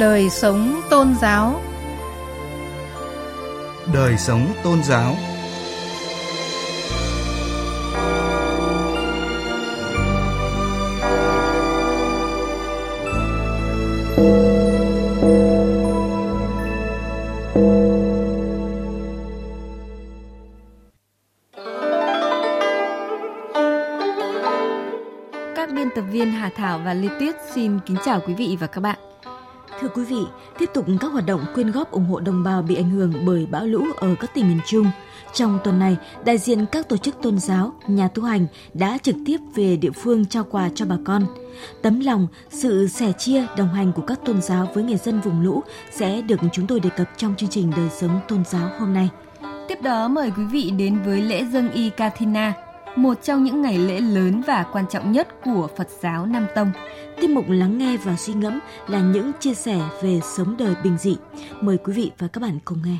Đời sống tôn giáo Đời sống tôn giáo Các biên tập viên Hà Thảo và Lê Tuyết xin kính chào quý vị và các bạn. Thưa quý vị, tiếp tục các hoạt động quyên góp ủng hộ đồng bào bị ảnh hưởng bởi bão lũ ở các tỉnh miền Trung. Trong tuần này, đại diện các tổ chức tôn giáo, nhà tu hành đã trực tiếp về địa phương trao quà cho bà con. Tấm lòng, sự sẻ chia, đồng hành của các tôn giáo với người dân vùng lũ sẽ được chúng tôi đề cập trong chương trình Đời sống tôn giáo hôm nay. Tiếp đó mời quý vị đến với lễ dân y Katina, một trong những ngày lễ lớn và quan trọng nhất của Phật giáo Nam Tông. Tiết mục lắng nghe và suy ngẫm là những chia sẻ về sống đời bình dị. Mời quý vị và các bạn cùng nghe.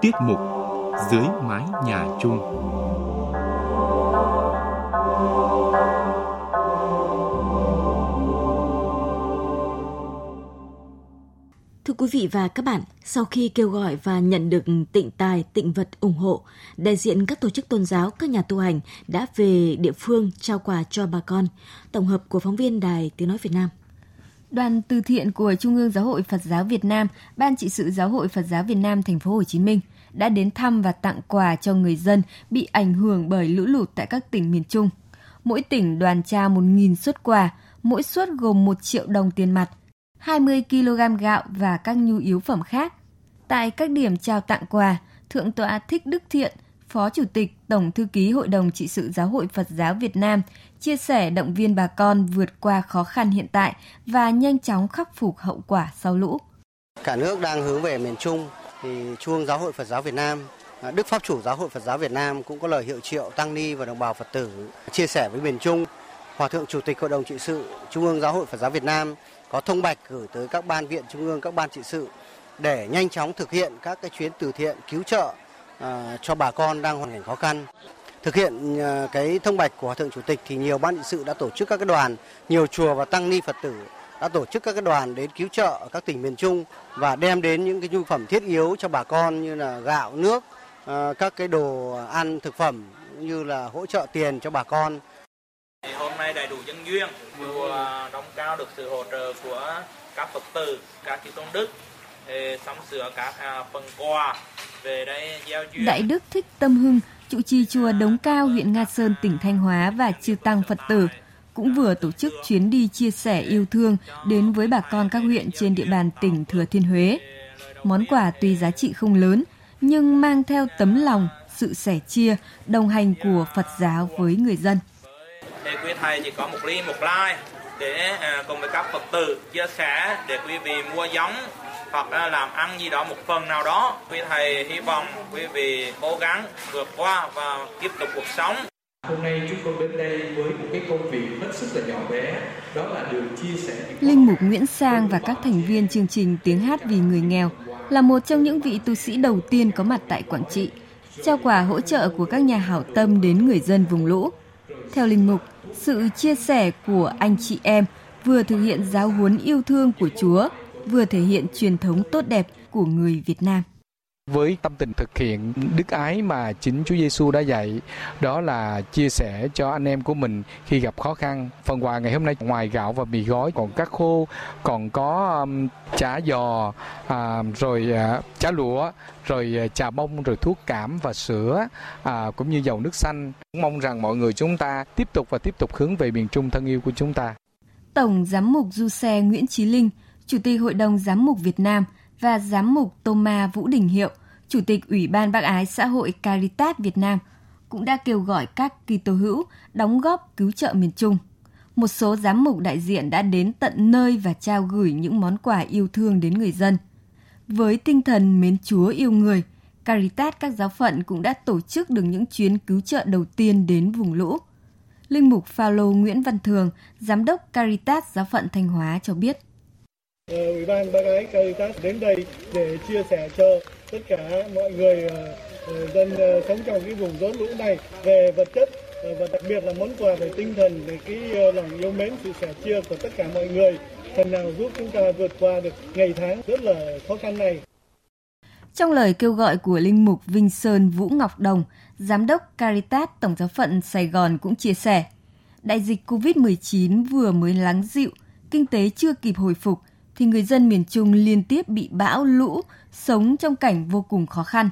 Tiết mục Dưới mái nhà chung quý vị và các bạn, sau khi kêu gọi và nhận được tịnh tài, tịnh vật ủng hộ, đại diện các tổ chức tôn giáo, các nhà tu hành đã về địa phương trao quà cho bà con. Tổng hợp của phóng viên Đài Tiếng Nói Việt Nam. Đoàn từ thiện của Trung ương Giáo hội Phật giáo Việt Nam, Ban trị sự Giáo hội Phật giáo Việt Nam thành phố Hồ Chí Minh đã đến thăm và tặng quà cho người dân bị ảnh hưởng bởi lũ lụt tại các tỉnh miền Trung. Mỗi tỉnh đoàn trao 1.000 xuất quà, mỗi suất gồm 1 triệu đồng tiền mặt, 20 kg gạo và các nhu yếu phẩm khác. Tại các điểm trao tặng quà, Thượng tọa Thích Đức Thiện, Phó Chủ tịch Tổng Thư ký Hội đồng Trị sự Giáo hội Phật giáo Việt Nam chia sẻ động viên bà con vượt qua khó khăn hiện tại và nhanh chóng khắc phục hậu quả sau lũ. Cả nước đang hướng về miền Trung thì chuông Giáo hội Phật giáo Việt Nam, Đức Pháp chủ Giáo hội Phật giáo Việt Nam cũng có lời hiệu triệu tăng ni và đồng bào Phật tử chia sẻ với miền Trung. Hòa thượng Chủ tịch Hội đồng trị sự Trung ương Giáo hội Phật giáo Việt Nam có thông bạch gửi tới các ban viện trung ương, các ban trị sự để nhanh chóng thực hiện các cái chuyến từ thiện cứu trợ uh, cho bà con đang hoàn cảnh khó khăn. Thực hiện uh, cái thông bạch của Hòa thượng Chủ tịch thì nhiều ban trị sự đã tổ chức các cái đoàn, nhiều chùa và tăng ni Phật tử đã tổ chức các cái đoàn đến cứu trợ ở các tỉnh miền Trung và đem đến những cái nhu phẩm thiết yếu cho bà con như là gạo, nước, uh, các cái đồ ăn thực phẩm như là hỗ trợ tiền cho bà con Hôm nay đầy đủ dân duyên, chùa đóng cao được sự hỗ trợ của các Phật tử, các chư tôn đức, sắm sửa các à, phần quà về đây gieo duyên. Đại đức Thích Tâm Hưng, trụ trì chùa Đống Cao, huyện Nga Sơn, tỉnh Thanh Hóa và chư tăng Phật tử cũng vừa tổ chức chuyến đi chia sẻ yêu thương đến với bà con các huyện trên địa bàn tỉnh Thừa Thiên Huế. Món quà tuy giá trị không lớn, nhưng mang theo tấm lòng, sự sẻ chia, đồng hành của Phật giáo với người dân thì quý thầy chỉ có một ly một lai để à, cùng với các phật tử chia sẻ để quý vị mua giống hoặc là làm ăn gì đó một phần nào đó quý thầy hy vọng quý vị cố gắng vượt qua và tiếp tục cuộc sống Hôm nay chúng tôi đến đây với một cái công việc hết sức là nhỏ bé, đó là được chia sẻ. Linh mục Nguyễn Sang và các thành viên chương trình Tiếng hát vì người nghèo là một trong những vị tu sĩ đầu tiên có mặt tại Quảng Trị, trao quà hỗ trợ của các nhà hảo tâm đến người dân vùng lũ. Theo Linh mục, sự chia sẻ của anh chị em vừa thực hiện giáo huấn yêu thương của Chúa, vừa thể hiện truyền thống tốt đẹp của người Việt Nam. Với tâm tình thực hiện đức ái mà chính Chúa Giêsu đã dạy, đó là chia sẻ cho anh em của mình khi gặp khó khăn. Phần quà ngày hôm nay ngoài gạo và mì gói còn cá khô, còn có um, chả giò, à, rồi à, chả lụa, rồi trà bông, rồi thuốc cảm và sữa, à, cũng như dầu nước xanh. Mong rằng mọi người chúng ta tiếp tục và tiếp tục hướng về miền Trung thân yêu của chúng ta. Tổng Giám mục Du Xe Nguyễn Chí Linh, Chủ tịch Hội đồng Giám mục Việt Nam và Giám mục Toma Vũ Đình Hiệu, Chủ tịch Ủy ban Bác ái xã hội Caritas Việt Nam cũng đã kêu gọi các Kitô hữu đóng góp cứu trợ miền Trung. Một số giám mục đại diện đã đến tận nơi và trao gửi những món quà yêu thương đến người dân. Với tinh thần mến Chúa yêu người, Caritas các giáo phận cũng đã tổ chức được những chuyến cứu trợ đầu tiên đến vùng lũ. Linh mục Phaolô Nguyễn Văn Thường, giám đốc Caritas giáo phận Thanh Hóa cho biết. Ủy ban ba ái Caritas đến đây để chia sẻ cho tất cả mọi người ờ, ờ, dân ờ, sống trong cái vùng rốn lũ này về vật chất và đặc biệt là món quà về tinh thần về cái lòng yêu mến sự sẻ chia của tất cả mọi người phần nào giúp chúng ta vượt qua được ngày tháng rất là khó khăn này. Trong lời kêu gọi của Linh Mục Vinh Sơn Vũ Ngọc Đồng, Giám đốc Caritas Tổng giáo phận Sài Gòn cũng chia sẻ, đại dịch COVID-19 vừa mới lắng dịu, kinh tế chưa kịp hồi phục, thì người dân miền Trung liên tiếp bị bão lũ, sống trong cảnh vô cùng khó khăn.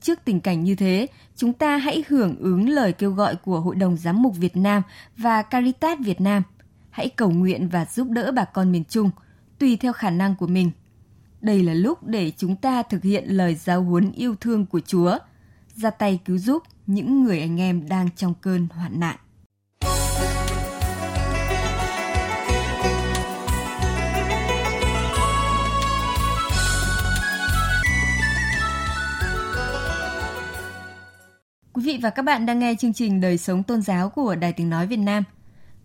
Trước tình cảnh như thế, chúng ta hãy hưởng ứng lời kêu gọi của Hội đồng Giám mục Việt Nam và Caritas Việt Nam. Hãy cầu nguyện và giúp đỡ bà con miền Trung, tùy theo khả năng của mình. Đây là lúc để chúng ta thực hiện lời giáo huấn yêu thương của Chúa, ra tay cứu giúp những người anh em đang trong cơn hoạn nạn. Quý vị và các bạn đang nghe chương trình Đời sống tôn giáo của Đài Tiếng Nói Việt Nam.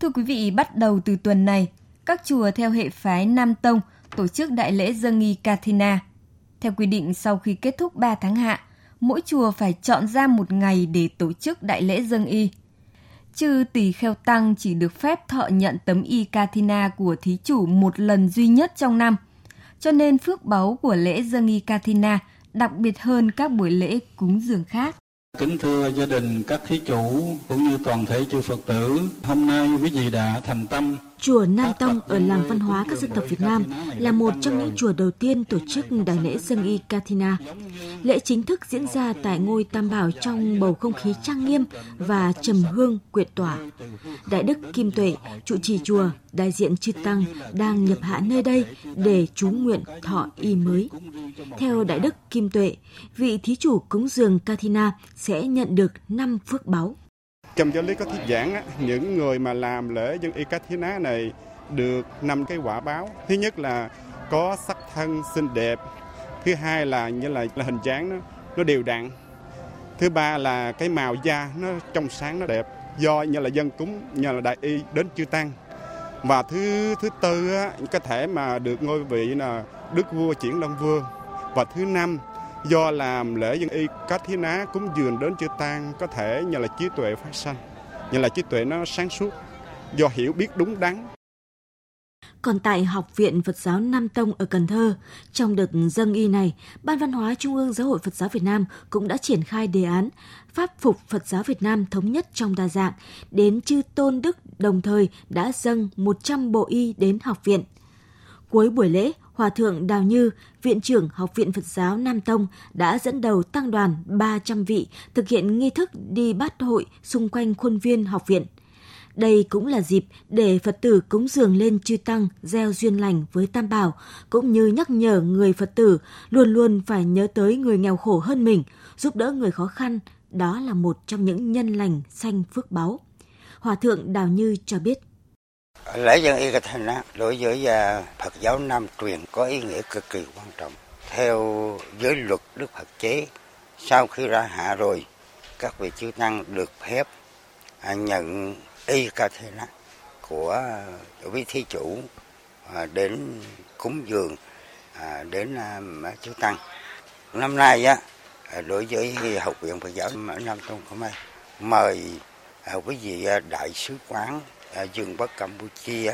Thưa quý vị, bắt đầu từ tuần này, các chùa theo hệ phái Nam Tông tổ chức đại lễ dân nghi Kathina. Theo quy định sau khi kết thúc 3 tháng hạ, mỗi chùa phải chọn ra một ngày để tổ chức đại lễ dân y. Chư tỷ kheo tăng chỉ được phép thọ nhận tấm y Kathina của thí chủ một lần duy nhất trong năm. Cho nên phước báu của lễ dân y Kathina đặc biệt hơn các buổi lễ cúng dường khác. Kính thưa gia đình các thí chủ cũng như toàn thể chư Phật tử, hôm nay quý vị đã thành tâm Chùa Nam Tông ở làng văn hóa các dân tộc Việt Nam là một trong những chùa đầu tiên tổ chức đại lễ dân y Katina. Lễ chính thức diễn ra tại ngôi Tam Bảo trong bầu không khí trang nghiêm và trầm hương quyệt tỏa. Đại đức Kim Tuệ, trụ trì chùa, đại diện chư tăng đang nhập hạ nơi đây để chú nguyện thọ y mới. Theo đại đức Kim Tuệ, vị thí chủ cúng dường Katina sẽ nhận được năm phước báu. Trong giáo lý có thuyết giảng, á, những người mà làm lễ dân y Ikathina này được năm cái quả báo. Thứ nhất là có sắc thân xinh đẹp. Thứ hai là như là, là hình dáng nó, nó đều đặn. Thứ ba là cái màu da nó trong sáng nó đẹp. Do như là dân cúng, như là đại y đến chư tăng. Và thứ thứ tư á, có thể mà được ngôi vị là đức vua chuyển long vương. Và thứ năm do làm lễ dân y cách thí ná cúng dường đến chư tang có thể như là trí tuệ phát sanh như là trí tuệ nó sáng suốt do hiểu biết đúng đắn còn tại Học viện Phật giáo Nam Tông ở Cần Thơ, trong đợt dân y này, Ban Văn hóa Trung ương Giáo hội Phật giáo Việt Nam cũng đã triển khai đề án Pháp phục Phật giáo Việt Nam thống nhất trong đa dạng, đến chư tôn đức đồng thời đã dâng 100 bộ y đến học viện. Cuối buổi lễ, Hòa Thượng Đào Như, Viện trưởng Học viện Phật giáo Nam Tông đã dẫn đầu tăng đoàn 300 vị thực hiện nghi thức đi bát hội xung quanh khuôn viên học viện. Đây cũng là dịp để Phật tử cúng dường lên chư tăng gieo duyên lành với Tam Bảo, cũng như nhắc nhở người Phật tử luôn luôn phải nhớ tới người nghèo khổ hơn mình, giúp đỡ người khó khăn, đó là một trong những nhân lành sanh phước báu. Hòa thượng Đào Như cho biết. Lễ dân y thành đối với à, Phật giáo Nam truyền có ý nghĩa cực kỳ quan trọng. Theo giới luật Đức Phật chế, sau khi ra hạ rồi, các vị chư tăng được phép à, nhận y Kathena của vị thí chủ à, đến cúng dường đến chư tăng. Năm nay á, đối với học viện Phật giáo Nam Tông Khmer mời quý vị đại sứ quán Dương quốc Campuchia,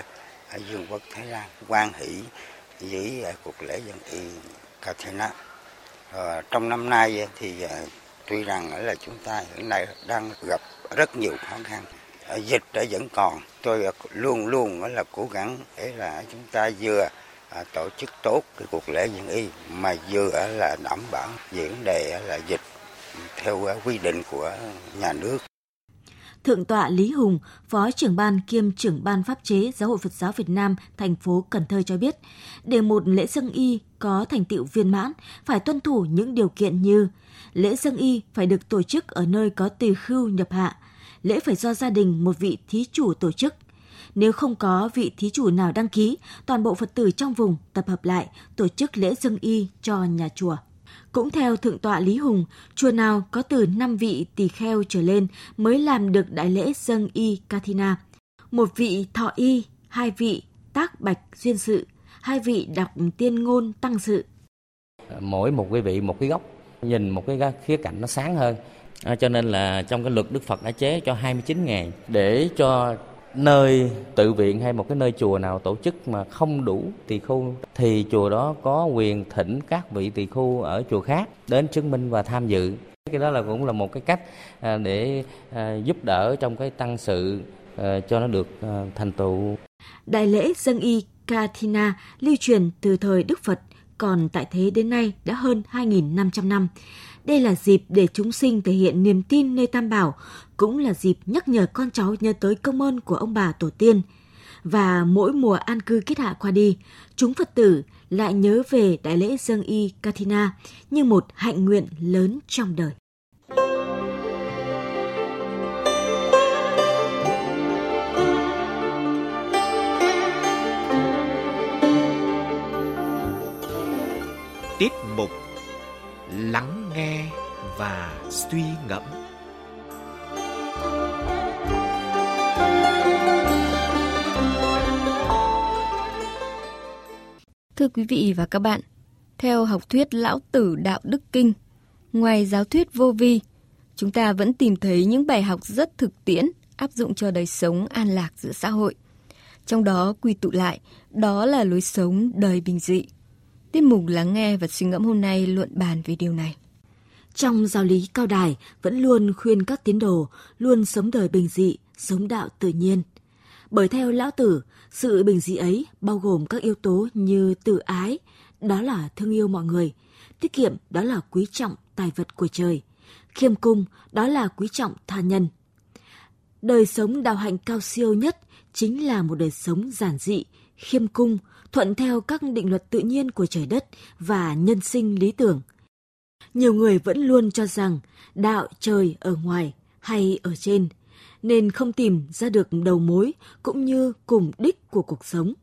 Dương quốc Thái Lan quan hỷ với ờ, cuộc lễ dân y katina ờ, trong năm nay ờ, thì tuy rằng là chúng ta hiện nay đang gặp rất nhiều khó khăn. Dịch đã vẫn còn. Tôi luôn luôn là cố gắng để là chúng ta vừa tổ chức tốt cái cuộc lễ dân y mà vừa là đảm bảo về vấn đề là dịch theo quy định của nhà nước. Thượng tọa Lý Hùng, Phó trưởng ban kiêm trưởng ban pháp chế Giáo hội Phật giáo Việt Nam thành phố Cần Thơ cho biết, để một lễ dân y có thành tựu viên mãn, phải tuân thủ những điều kiện như lễ dân y phải được tổ chức ở nơi có tỳ khưu nhập hạ, lễ phải do gia đình một vị thí chủ tổ chức. Nếu không có vị thí chủ nào đăng ký, toàn bộ Phật tử trong vùng tập hợp lại tổ chức lễ dân y cho nhà chùa. Cũng theo Thượng tọa Lý Hùng, chùa nào có từ 5 vị tỳ kheo trở lên mới làm được đại lễ dâng y Kathina. Một vị thọ y, hai vị tác bạch duyên sự, hai vị đọc tiên ngôn tăng sự. Mỗi một quý vị một cái gốc nhìn một cái khía cạnh nó sáng hơn à, cho nên là trong cái luật Đức Phật đã chế cho 29 ngày để cho nơi tự viện hay một cái nơi chùa nào tổ chức mà không đủ tỳ khu thì chùa đó có quyền thỉnh các vị tỳ khu ở chùa khác đến chứng minh và tham dự cái đó là cũng là một cái cách à, để à, giúp đỡ trong cái tăng sự à, cho nó được thành tựu. Đại lễ dân y katina lưu truyền từ thời Đức Phật, còn tại thế đến nay đã hơn 2.500 năm. Đây là dịp để chúng sinh thể hiện niềm tin nơi Tam Bảo, cũng là dịp nhắc nhở con cháu nhớ tới công ơn của ông bà tổ tiên. Và mỗi mùa an cư kết hạ qua đi, chúng Phật tử lại nhớ về đại lễ dân y Katina như một hạnh nguyện lớn trong đời. Tiết mục Lắng nghe và suy ngẫm Thưa quý vị và các bạn, theo học thuyết Lão Tử Đạo Đức Kinh, ngoài giáo thuyết vô vi, chúng ta vẫn tìm thấy những bài học rất thực tiễn áp dụng cho đời sống an lạc giữa xã hội. Trong đó quy tụ lại, đó là lối sống đời bình dị. Tiết mục lắng nghe và suy ngẫm hôm nay luận bàn về điều này. Trong giáo lý cao đài vẫn luôn khuyên các tín đồ luôn sống đời bình dị, sống đạo tự nhiên. Bởi theo lão tử, sự bình dị ấy bao gồm các yếu tố như tự ái, đó là thương yêu mọi người, tiết kiệm đó là quý trọng tài vật của trời, khiêm cung đó là quý trọng tha nhân. Đời sống đạo hạnh cao siêu nhất chính là một đời sống giản dị, khiêm cung, thuận theo các định luật tự nhiên của trời đất và nhân sinh lý tưởng. Nhiều người vẫn luôn cho rằng đạo trời ở ngoài hay ở trên – nên không tìm ra được đầu mối cũng như cùng đích của cuộc sống.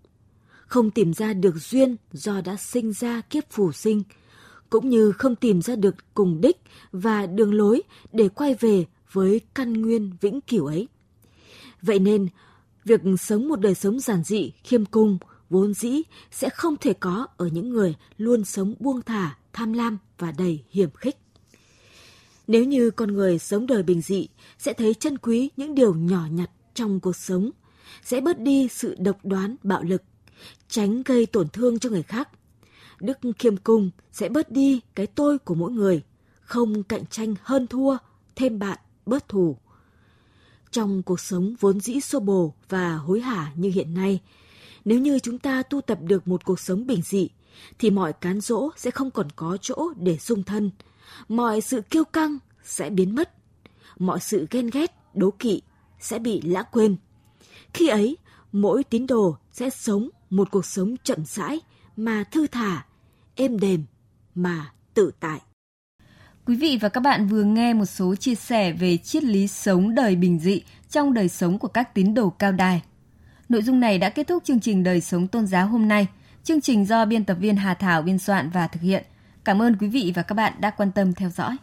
Không tìm ra được duyên do đã sinh ra kiếp phù sinh, cũng như không tìm ra được cùng đích và đường lối để quay về với căn nguyên vĩnh cửu ấy. Vậy nên, việc sống một đời sống giản dị, khiêm cung, vốn dĩ sẽ không thể có ở những người luôn sống buông thả, tham lam và đầy hiểm khích. Nếu như con người sống đời bình dị, sẽ thấy chân quý những điều nhỏ nhặt trong cuộc sống, sẽ bớt đi sự độc đoán, bạo lực, tránh gây tổn thương cho người khác. Đức khiêm cung sẽ bớt đi cái tôi của mỗi người, không cạnh tranh hơn thua, thêm bạn, bớt thù. Trong cuộc sống vốn dĩ xô bồ và hối hả như hiện nay, nếu như chúng ta tu tập được một cuộc sống bình dị, thì mọi cán dỗ sẽ không còn có chỗ để dung thân, mọi sự kiêu căng sẽ biến mất, mọi sự ghen ghét, đố kỵ sẽ bị lãng quên. Khi ấy, mỗi tín đồ sẽ sống một cuộc sống chậm rãi mà thư thả, êm đềm mà tự tại. Quý vị và các bạn vừa nghe một số chia sẻ về triết lý sống đời bình dị trong đời sống của các tín đồ cao đài. Nội dung này đã kết thúc chương trình Đời sống tôn giáo hôm nay. Chương trình do biên tập viên Hà Thảo biên soạn và thực hiện. Cảm ơn quý vị và các bạn đã quan tâm theo dõi.